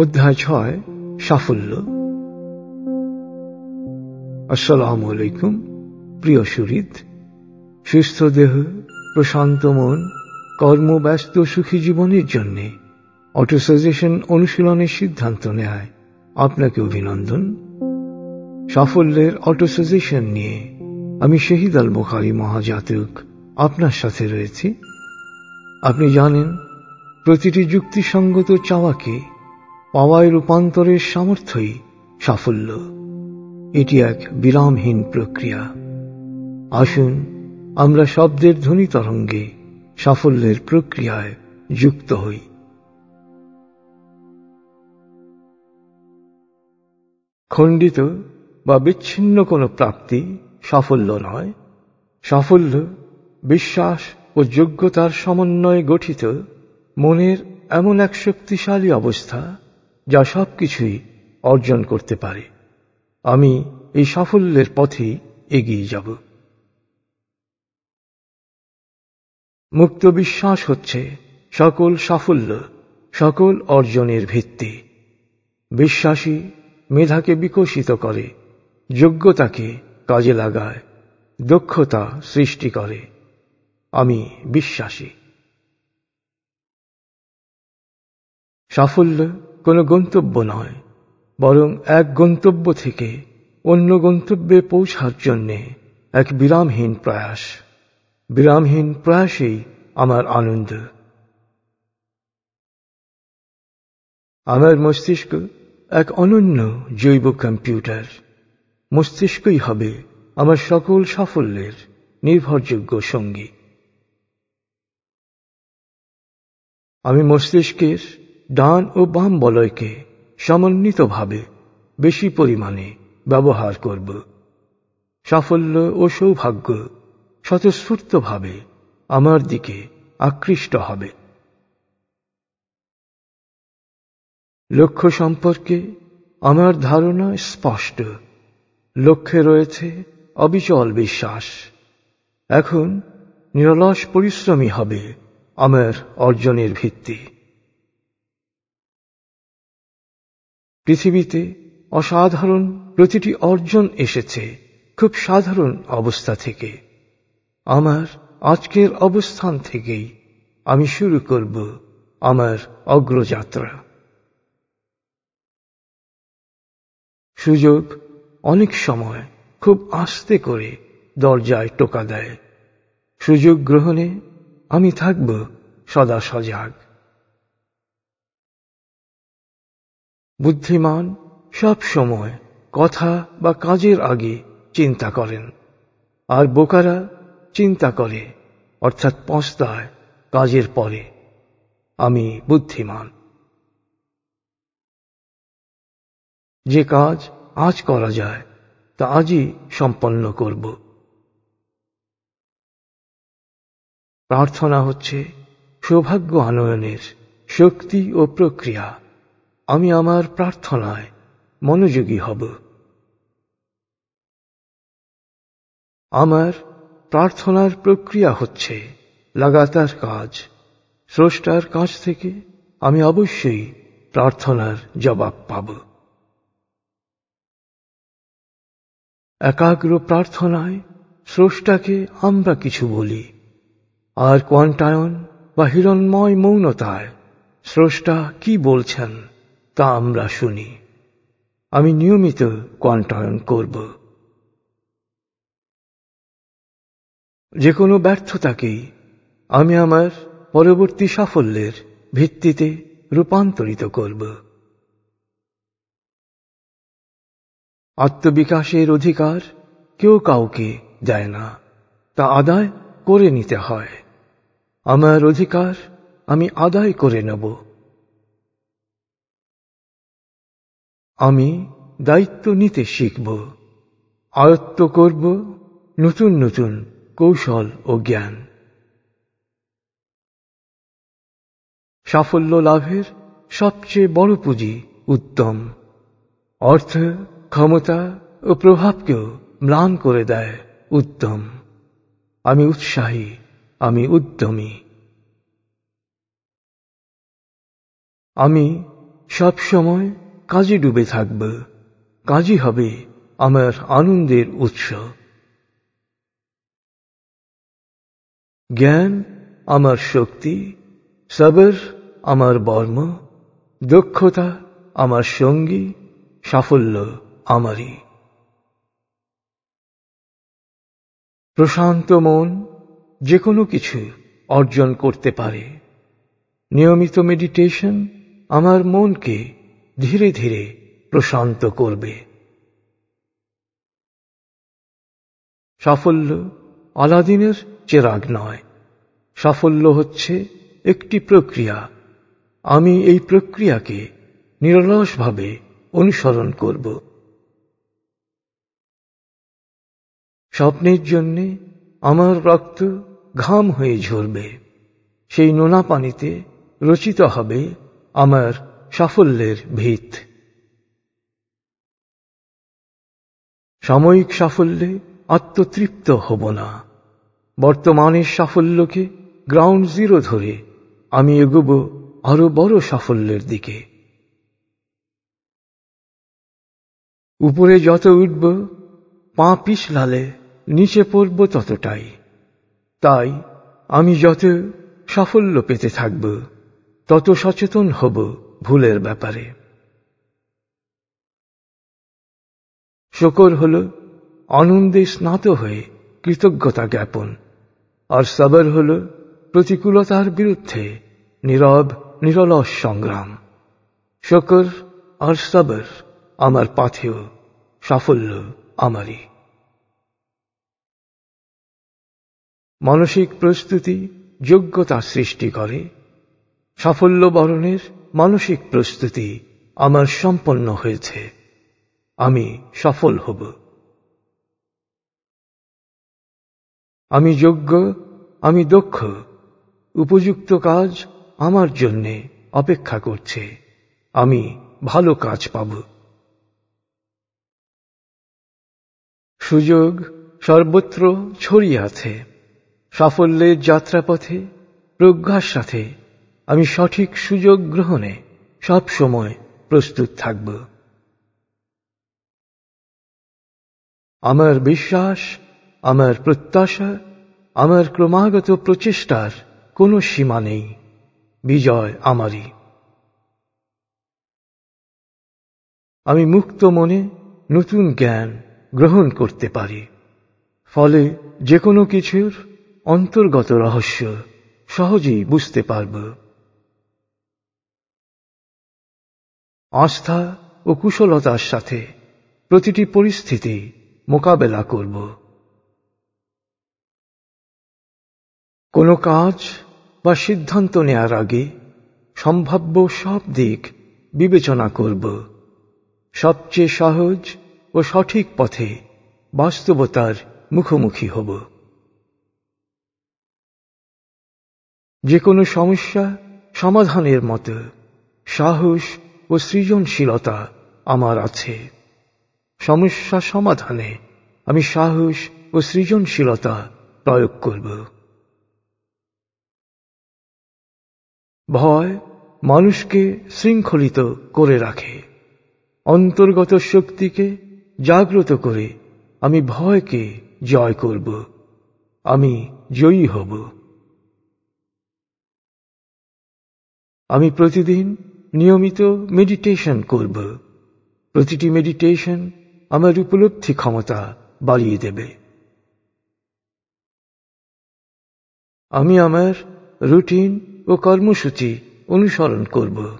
অধ্যায় ছয়, সাফল্য। আসসালাম আলাইকুম, প্রিয় সুরিদ সুস্থ দেহ, প্রশান্ত মন কর্মব্যস্ত সুখী জীবনের জন্যে অটোসাজেশন অনুশীলনের সিদ্ধান্ত নেয়। আপনাকে অভিনন্দন। সাফল্যের অটোসাজেশন নিয়ে আমি শহীদ আল বুখারি মহাজাতক আপনার সাথে রয়েছি। আপনি জানেন, প্রতিটি যুক্তিসঙ্গত চাওয়াকে পাওয়ায় রূপান্তরের সামর্থ্যই সাফল্য। এটি এক বিরামহীন প্রক্রিয়া। আসুন, আমরা শব্দের ধ্বনি তরঙ্গে সাফল্যের প্রক্রিয়ায় যুক্ত হই। খণ্ডিত বা বিচ্ছিন্ন কোনো প্রাপ্তি সাফল্য নয়। সাফল্য বিশ্বাস ও যোগ্যতার সমন্বয়ে গঠিত মনের এমন এক শক্তিশালী অবস্থা যা সবকিছুই অর্জন করতে পারে। আমি এই সাফল্যের পথে এগিয়ে যাব। মুক্ত বিশ্বাস হচ্ছে সকল সাফল্য, সকল অর্জনের ভিত্তি। বিশ্বাসী মেধাকে বিকশিত করে, যোগ্যতাকে কাজে লাগায়, দক্ষতা সৃষ্টি করে। আমি বিশ্বাসী। সাফল্য কোনো গন্তব্য নয়, বরং এক গন্তব্য থেকে অন্য গন্তব্যে পৌঁছার জন্যে এক বিরামহীন প্রয়াস। বিরামহীন প্রয়াসেই আমার আনন্দ। আমার মস্তিষ্ক এক অনন্য জৈব কম্পিউটার। মস্তিষ্কই হবে আমার সকল সাফল্যের নির্ভরযোগ্য সঙ্গী। আমি মস্তিষ্কের ডান ও বাম বলয়কে সমন্বিতভাবে বেশি পরিমাণে ব্যবহার করব। সাফল্য ও সৌভাগ্য স্বতঃস্ফূর্তভাবে আমার দিকে আকৃষ্ট হবে। লক্ষ্য সম্পর্কে আমার ধারণা স্পষ্ট। লক্ষ্যে রয়েছে অবিচল বিশ্বাস। এখন নিরলস পরিশ্রমী হবে আমার অর্জনের ভিত্তি। পৃথিবীতে অসাধারণ প্রতিটি অর্জন এসেছে, খুব সাধারণ অবস্থা থেকে। আমার আজকের অবস্থান থেকেই আমি শুরু করব আমার অগ্রযাত্রা। সুযোগ অনেক সময় খুব আস্তে করে দরজায় টোকা দেয়। সুযোগ গ্রহণে আমি থাকব সদা সজাগ। বুদ্ধিমান সব সময় কথা বা কাজের আগে চিন্তা করেন। আর বোকারা চিন্তা করে, অর্থাৎ পস্তায় কাজের পরে। আমি বুদ্ধিমান। যে কাজ আজ করা যায়, তা আজই সম্পন্ন করব। প্রার্থনা হচ্ছে সৌভাগ্য আনয়নের শক্তি ও প্রক্রিয়া। আমি আমার প্রার্থনায় মনোযোগী হব। আমার প্রার্থনার প্রক্রিয়া হচ্ছে লাগাতার কাজ। স্রষ্টার কাছ থেকে আমি অবশ্যই প্রার্থনার জবাব পাব। একাগ্র প্রার্থনায় স্রষ্টাকে আমরা কিছু বলি। আর কোয়ান্টায়ন বা হিরণময় মৌনতায় স্রষ্টা কি বলছেন তা আমরা শুনি। আমি নিয়মিত কোয়ান্টায়ন করব। যে কোনো ব্যর্থতাকেই আমি আমার পরবর্তী সাফল্যের ভিত্তিতে রূপান্তরিত করব। আত্মবিকাশের অধিকার কেউ কাউকে দেয় না, তা আদায় করে নিতে হয়। আমার অধিকার আমি আদায় করে নেব। আমি দায়িত্ব নিতে শিখব, আয়ত্ত করব নতুন নতুন কৌশল ও জ্ঞান। সাফল্য লাভের সবচেয়ে বড় পুঁজি উত্তম। অর্থ, ক্ষমতা ও প্রভাবকেও ম্লান করে দেয় উত্তম। আমি উৎসাহী, আমি উদ্যমী। আমি সব সময় কাজে ডুবে থাকব। কাজই হবে আমার আনন্দের উৎস। জ্ঞান আমার শক্তি, সবর আমার বর্ম, দক্ষতা আমার সঙ্গী, সাফল্য আমারই। প্রশান্ত মন যে কোনো কিছু অর্জন করতে পারে। নিয়মিত মেডিটেশন আমার মনকে ধীরে ধীরে প্রশান্ত করবে। সাফল্য আলাদিনের চেরাগ নয়। সাফল্য হচ্ছে একটি প্রক্রিয়া। আমি এই প্রক্রিয়াকে নিরলসভাবে অনুসরণ করব। স্বপ্নের জন্যে আমার রক্ত ঘাম হয়ে ঝরবে। সেই নোনা পানিতে রচিত হবে আমার সাফল্যের ভিত। সাময়িক সাফল্যে আত্মতৃপ্ত হব না। বর্তমানের সাফল্যকে গ্রাউন্ড জিরো ধরে আমি এগোব আরও বড় সাফল্যের দিকে। উপরে যত উঠব, পা পিছলালে নিচে পড়ব ততটাই। তাই আমি যত সাফল্য পেতে থাকব, তত সচেতন হব। ভুলের ব্যাপারে। শকর হল, আনন্দে স্নাত হয়ে কৃতজ্ঞতা জ্ঞাপন। আর সবর হল, প্রতিকূলতার বিরুদ্ধে নীরব, নিরলস সংগ্রাম। শকর আর সবর আমার পাথেয় সাফল্য আমারই। মানসিক প্রস্তুতি যোগ্যতা সৃষ্টি করে, সাফল্য বরণের মানসিক প্রস্তুতি আমার সম্পন্ন হয়েছে। আমি সফল হব। আমি যোগ্য, আমি দক্ষ। উপযুক্ত কাজ আমার জন্যে অপেক্ষা করছে। আমি ভালো কাজ পাব। সুযোগ সর্বত্র ছড়িয়ে আছে। সাফল্যের যাত্রাপথে, প্রজ্ঞার সাথে আমি সঠিক সুযোগ গ্রহণে সব সময় প্রস্তুত থাকব। আমার বিশ্বাস, আমার প্রত্যাশা, আমার ক্রমাগত প্রচেষ্টার কোনো সীমা নেই। বিজয় আমারই। আমি মুক্ত মনে নতুন জ্ঞান গ্রহণ করতে পারি। ফলে যে কোনো কিছুর অন্তর্গত রহস্য সহজেই বুঝতে পারব। আস্থা ও কুশলতার সাথে প্রতিটি পরিস্থিতি মোকাবেলা করব। কোনো কাজ বা সিদ্ধান্ত নেয়ার আগে সম্ভাব্য সব দিক বিবেচনা করব। সবচেয়ে সহজ ও সঠিক পথে বাস্তবতার মুখোমুখি হব। যে কোনো সমস্যা সমাধানের মতো সাহস ও সৃজনশীলতা আমার আছে। সমস্যা সমাধানে আমি সাহস ও সৃজনশীলতা প্রয়োগ করব। ভয় মানুষকে শৃঙ্খলিত করে রাখে। অন্তর্গত শক্তিকে জাগ্রত করে আমি ভয়কে জয় করব। আমি জয়ী হব। আমি প্রতিদিন নিয়মিত মেডিটেশন করব। প্রতিটি মেডিটেশন আমার উপলব্ধি ক্ষমতা বাড়িয়ে দেবে। আমি আমার রুটিন ও কর্মসূচি অনুসরণ করব।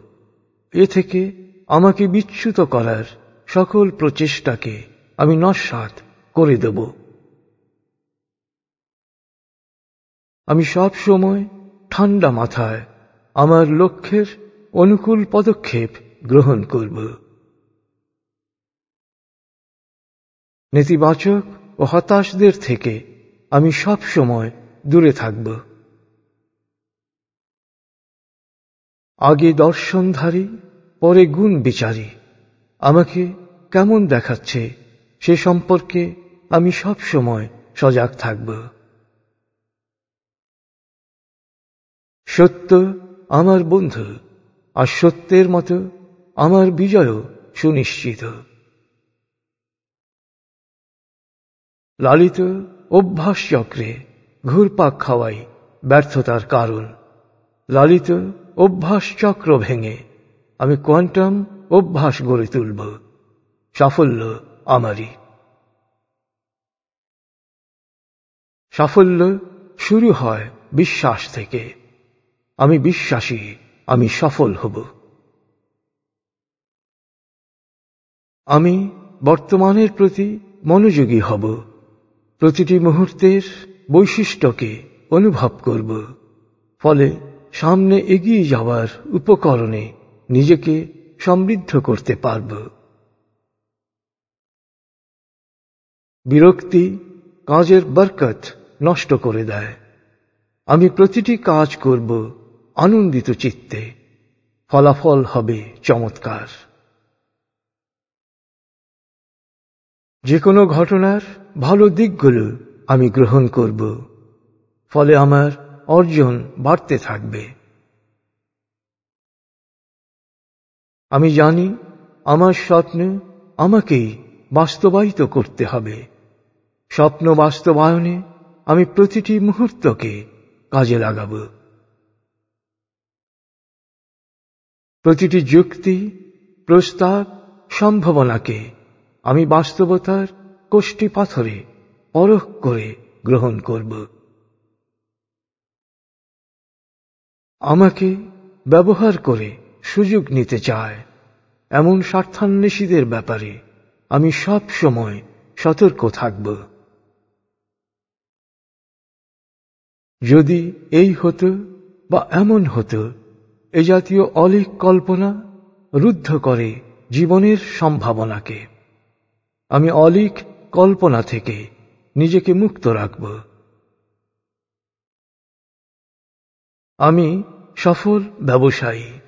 এ থেকে আমাকে বিচ্যুত করার সকল প্রচেষ্টাকে আমি নস্বাত করে দেব। আমি সব সময় ঠান্ডা মাথায় আমার লক্ষ্যের অনুকূল পদক্ষেপ গ্রহণ করব। নেতিবাচক ও হতাশদের থেকে আমি সব সময় দূরে থাকব। আগে দর্শনধারী, পরে গুণ বিচারী। আমাকে কেমন দেখাচ্ছে সে সম্পর্কে আমি সব সময় সজাগ থাকব। সত্য আমার বন্ধু। আর সত্যের মতো আমার বিজয়ও সুনিশ্চিত। লালিত অভ্যাস চক্রে ঘুরপাক খাওয়াই ব্যর্থতার কারণ। লালিত অভ্যাস চক্র ভেঙে আমি কোয়ান্টাম অভ্যাস গড়ে তুলব। সাফল্য আমারই। সাফল্য শুরু হয় বিশ্বাস থেকে। আমি বিশ্বাসী। আমি সফল হব। আমি বর্তমানের প্রতি মনোযোগী হব। প্রতিটি মুহূর্তের বৈশিষ্ট্যকে অনুভব করব। ফলে সামনে এগিয়ে যাওয়ার উপকরণে নিজেকে সমৃদ্ধ করতে পারব। বিরক্তি কাজের বরকত নষ্ট করে দেয়। আমি প্রতিটি কাজ করব আনন্দিত চিত্তে ফলাফল হবে চমৎকার। যে কোনো ঘটনার ভালো দিকগুলো আমি গ্রহণ করব, ফলে আমার অর্জন বাড়তে থাকবে। আমি জানি আমার স্বপ্ন আমাকেই বাস্তবায়িত করতে হবে। স্বপ্ন বাস্তবায়নে আমি প্রতিটি মুহূর্তকে কাজে লাগাব। প্রতিটি যুক্তি, প্রস্তাব, সম্ভাবনাকে আমি বাস্তবতার কোষ্ঠী পাথরে পরখ করে গ্রহণ করব। আমাকে ব্যবহার করে সুযোগ নিতে চায় এমন স্বার্থান্বেষীদের ব্যাপারে আমি সব সময় সতর্ক থাকব। যদি এই হতো বা এমন হতো এ জাতীয় অলিক কল্পনা রুদ্ধ করে জীবনের সম্ভাবনাকে। আমি অলিক কল্পনা থেকে নিজেকে মুক্ত রাখব। আমি সফল ব্যবসায়ী।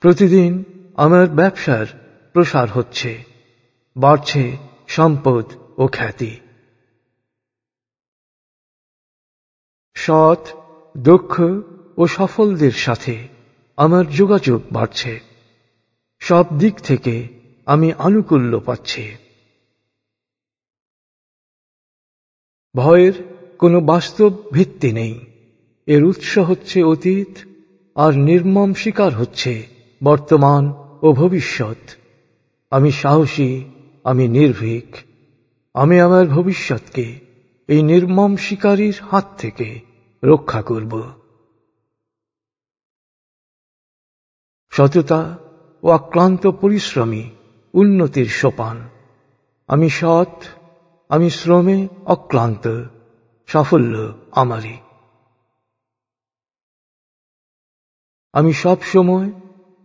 প্রতিদিন আমার ব্যবসার প্রসার হচ্ছে, বাড়ছে সম্পদ ও খ্যাতি। সৎ, দক্ষ ও সফলদের সাথে আমার যোগাযোগ বাড়ছে। সব দিক থেকে আমি আনুকূল্য পাচ্ছি। ভয়ের কোনো বাস্তব ভিত্তি নেই। এর উৎস হচ্ছে অতীত আর নির্মম শিকার হচ্ছে বর্তমান ও ভবিষ্যৎ। আমি সাহসী, আমি নির্ভীক। আমি আমার ভবিষ্যৎকে এই নির্মম শিকারীর হাত থেকে রক্ষা করব। সততা ও আক্রান্ত পরিশ্রমী উন্নতির সোপান। আমি সৎ, আমি শ্রমে অক্লান্ত, সাফল্য আমারই। আমি সব সময়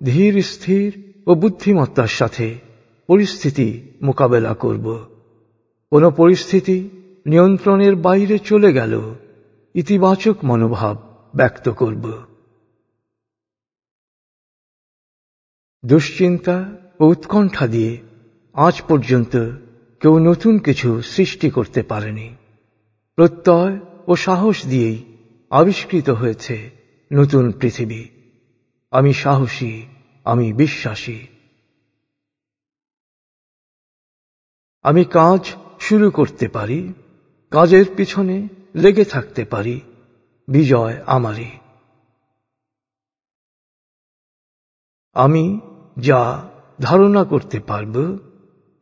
ধীর, স্থির ও বুদ্ধিমত্তার সাথে পরিস্থিতি মোকাবেলা করব। কোন পরিস্থিতি নিয়ন্ত্রণের বাইরে চলে গেল ইতিবাচক মনোভাব ব্যক্ত করব। দুশ্চিন্তা ও উৎকণ্ঠা দিয়ে আজ পর্যন্ত কেউ নতুন কিছু সৃষ্টি করতে পারেনি। প্রত্যয় ও সাহস দিয়েই আবিষ্কৃত হয়েছে নতুন পৃথিবী। আমি সাহসী, আমি বিশ্বাসী। আমি কাজ শুরু করতে পারি, কাজের পিছনে লেগে থাকতে পারি, বিজয় আমারই। আমি যা ধারণা করতে পারব,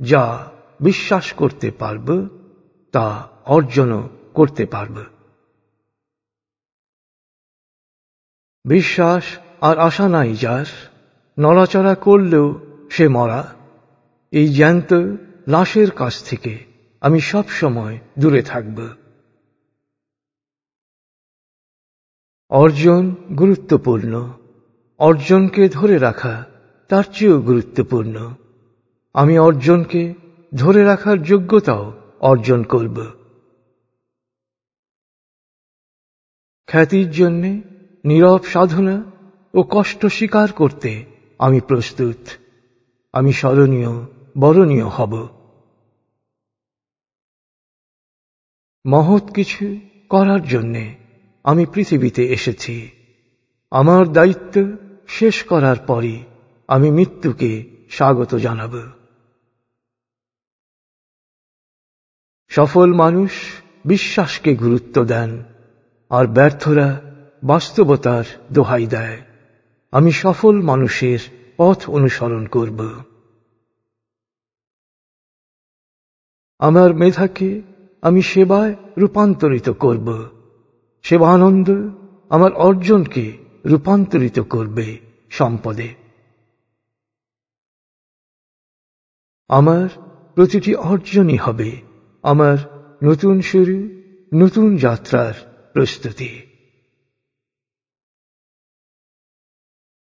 যা বিশ্বাস করতে পারব, তা অর্জনও করতে পারব। বিশ্বাস আর আশা নাই যার, নড়াচড়া করলেও সে মরা। এই জ্যান্ত লাশের কাছ থেকে আমি সব সময় দূরে থাকব। অর্জন গুরুত্বপূর্ণ। অর্জনকে ধরে রাখা তার চেয়েও গুরুত্বপূর্ণ। আমি অর্জনকে ধরে রাখার যোগ্যতাও অর্জন করব। খ্যাতির জন্যে নীরব সাধনা ও কষ্ট স্বীকার করতে আমি প্রস্তুত। আমি স্মরণীয়, বরণীয় হব। মহৎ কিছু করার জন্যে আমি পৃথিবীতে এসেছি। আমার দায়িত্ব শেষ করার পরই আমি মৃত্যুকে স্বাগত জানাব। সফল মানুষ বিশ্বাসকে গুরুত্ব দেন, আর ব্যর্থরা বাস্তবতার দোহাই দেয়। আমি সফল মানুষের পথ অনুসরণ করব। আমার মেধাকে আমি সেবায় রূপান্তরিত করব। সেবানন্দ আমার অর্জনকে রূপান্তরিত করবে সম্পদে। আমার প্রতিটি অর্জনই হবে। আমার নতুন শুরু নতুন যাত্রার প্রস্তুতি।